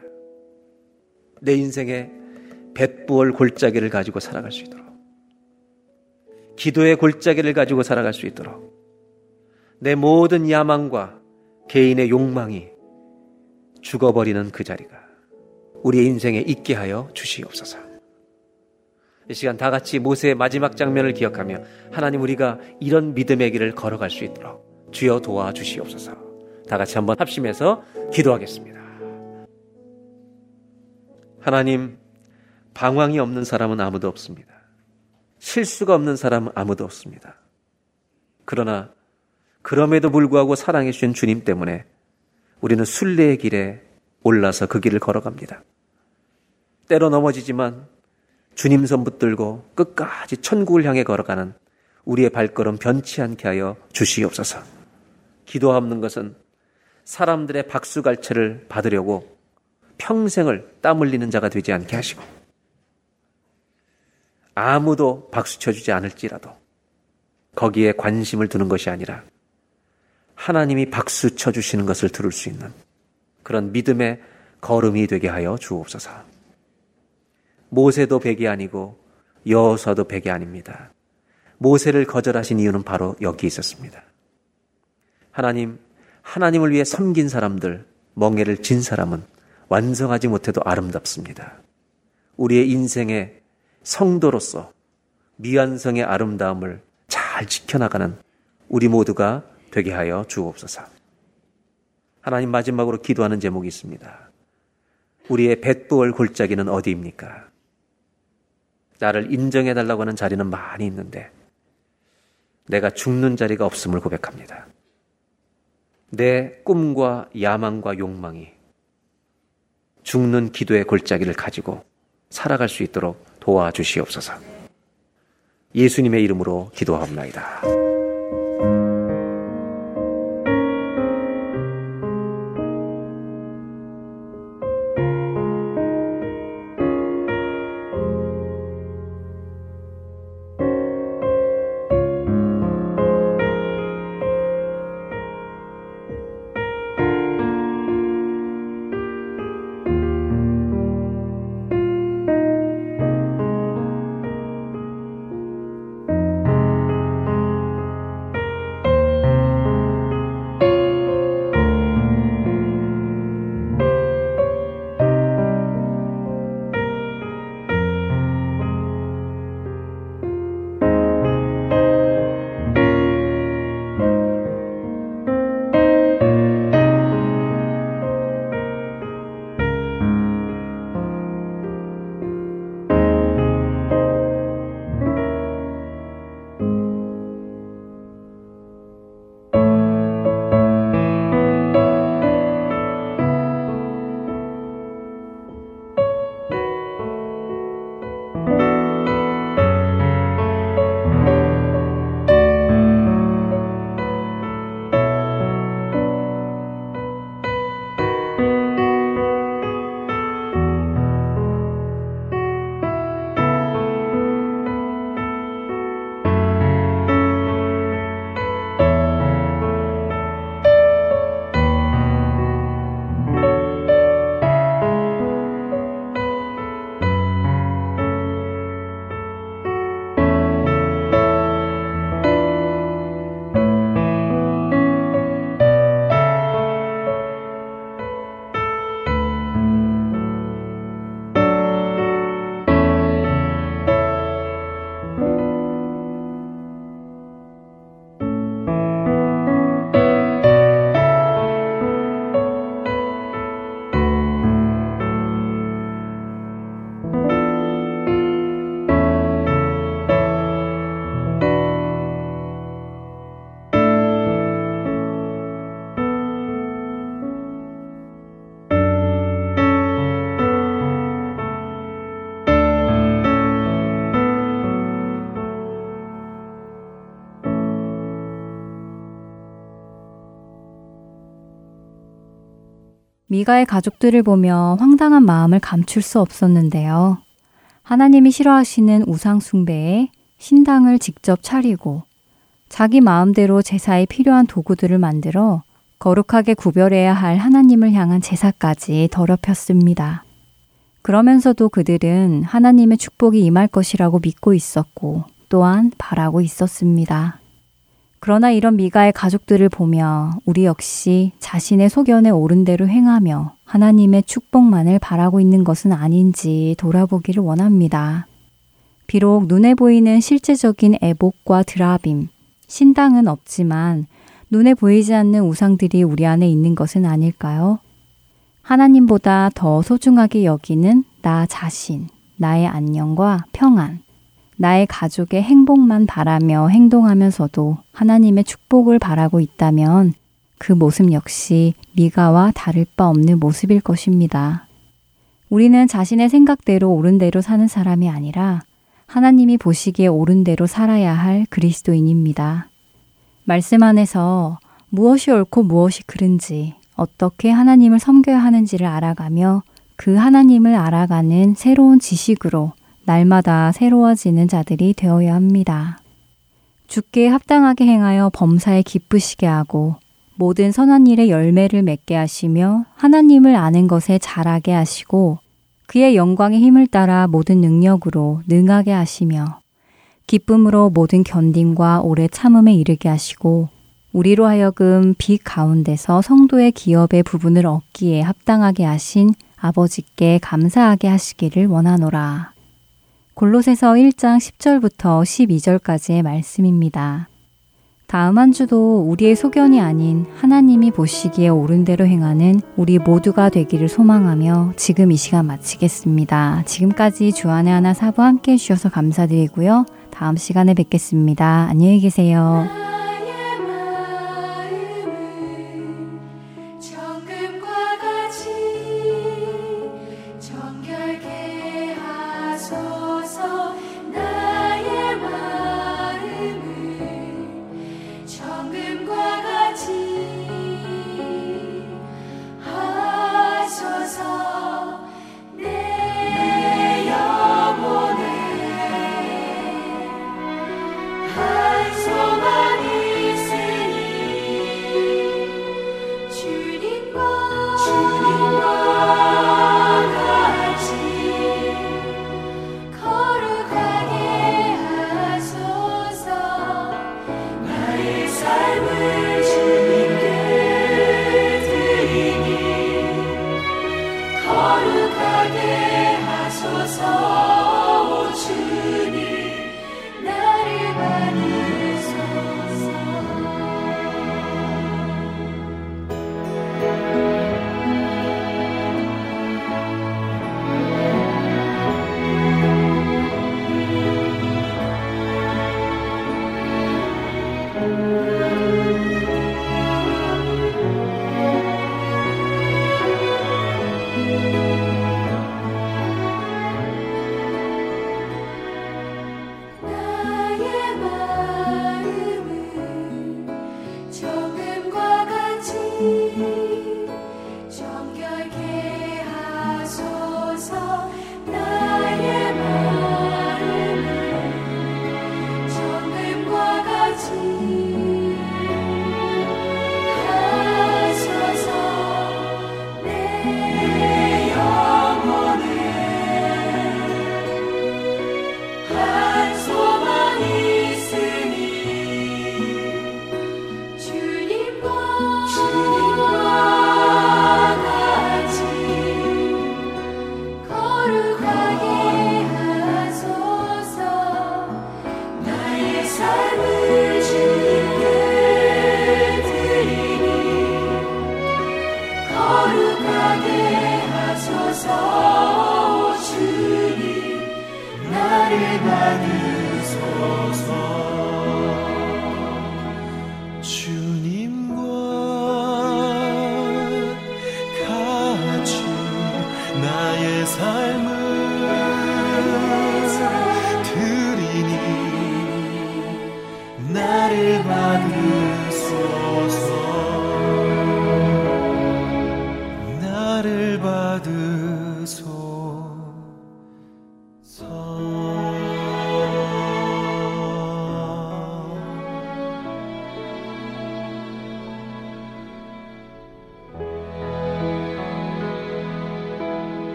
내 인생의 뱃부월 골짜기를 가지고 살아갈 수 있도록 기도의 골짜기를 가지고 살아갈 수 있도록 내 모든 야망과 개인의 욕망이 죽어버리는 그 자리가 우리의 인생에 있게 하여 주시옵소서. 이 시간 다 같이 모세의 마지막 장면을 기억하며 하나님 우리가 이런 믿음의 길을 걸어갈 수 있도록 주여 도와 주시옵소서. 다 같이 한번 합심해서 기도하겠습니다. 하나님, 방황이 없는 사람은 아무도 없습니다. 실수가 없는 사람은 아무도 없습니다. 그러나 그럼에도 불구하고 사랑해 주신 주님 때문에 우리는 순례의 길에 올라서 그 길을 걸어갑니다. 때로 넘어지지만 주님 손 붙들고 끝까지 천국을 향해 걸어가는 우리의 발걸음 변치 않게 하여 주시옵소서. 기도하는 것은 사람들의 박수갈채를 받으려고 평생을 땀 흘리는 자가 되지 않게 하시고 아무도 박수 쳐주지 않을지라도 거기에 관심을 두는 것이 아니라 하나님이 박수 쳐주시는 것을 들을 수 있는 그런 믿음의 걸음이 되게 하여 주옵소서. 모세도 백이 아니고 여호사도 백이 아닙니다. 모세를 거절하신 이유는 바로 여기 있었습니다. 하나님, 하나님을 위해 섬긴 사람들, 멍해를 진 사람은 완성하지 못해도 아름답습니다. 우리의 인생의 성도로서 미완성의 아름다움을 잘 지켜나가는 우리 모두가 되게 하여 주옵소서. 하나님 마지막으로 기도하는 제목이 있습니다. 우리의 뱃부월 골짜기는 어디입니까? 나를 인정해 달라고 하는 자리는 많이 있는데 내가 죽는 자리가 없음을 고백합니다. 내 꿈과 야망과 욕망이 죽는 기도의 골짜기를 가지고 살아갈 수 있도록 도와주시옵소서. 예수님의 이름으로 기도합니다. 미가의 가족들을 보며 황당한 마음을 감출 수 없었는데요. 하나님이 싫어하시는 우상숭배에 신당을 직접 차리고 자기 마음대로 제사에 필요한 도구들을 만들어 거룩하게 구별해야 할 하나님을 향한 제사까지 더럽혔습니다. 그러면서도 그들은 하나님의 축복이 임할 것이라고 믿고 있었고 또한 바라고 있었습니다. 그러나 이런 미가의 가족들을 보며 우리 역시 자신의 소견에 옳은 대로 행하며 하나님의 축복만을 바라고 있는 것은 아닌지 돌아보기를 원합니다. 비록 눈에 보이는 실제적인 애복과 드라빔, 신당은 없지만 눈에 보이지 않는 우상들이 우리 안에 있는 것은 아닐까요? 하나님보다 더 소중하게 여기는 나 자신, 나의 안녕과 평안, 나의 가족의 행복만 바라며 행동하면서도 하나님의 축복을 바라고 있다면 그 모습 역시 미가와 다를 바 없는 모습일 것입니다. 우리는 자신의 생각대로 옳은 대로 사는 사람이 아니라 하나님이 보시기에 옳은 대로 살아야 할 그리스도인입니다. 말씀 안에서 무엇이 옳고 무엇이 그른지 어떻게 하나님을 섬겨야 하는지를 알아가며 그 하나님을 알아가는 새로운 지식으로 날마다 새로워지는 자들이 되어야 합니다. 주께 합당하게 행하여 범사에 기쁘시게 하고 모든 선한 일의 열매를 맺게 하시며 하나님을 아는 것에 잘하게 하시고 그의 영광의 힘을 따라 모든 능력으로 능하게 하시며 기쁨으로 모든 견딤과 오래 참음에 이르게 하시고 우리로 하여금 빛 가운데서 성도의 기업의 부분을 얻기에 합당하게 하신 아버지께 감사하게 하시기를 원하노라. 골로새서 1장 10절부터 12절까지의 말씀입니다. 다음 한 주도 우리의 소견이 아닌 하나님이 보시기에 옳은 대로 행하는 우리 모두가 되기를 소망하며 지금 이 시간 마치겠습니다. 지금까지 주안의 하나 사부 함께 해주셔서 감사드리고요. 다음 시간에 뵙겠습니다. 안녕히 계세요.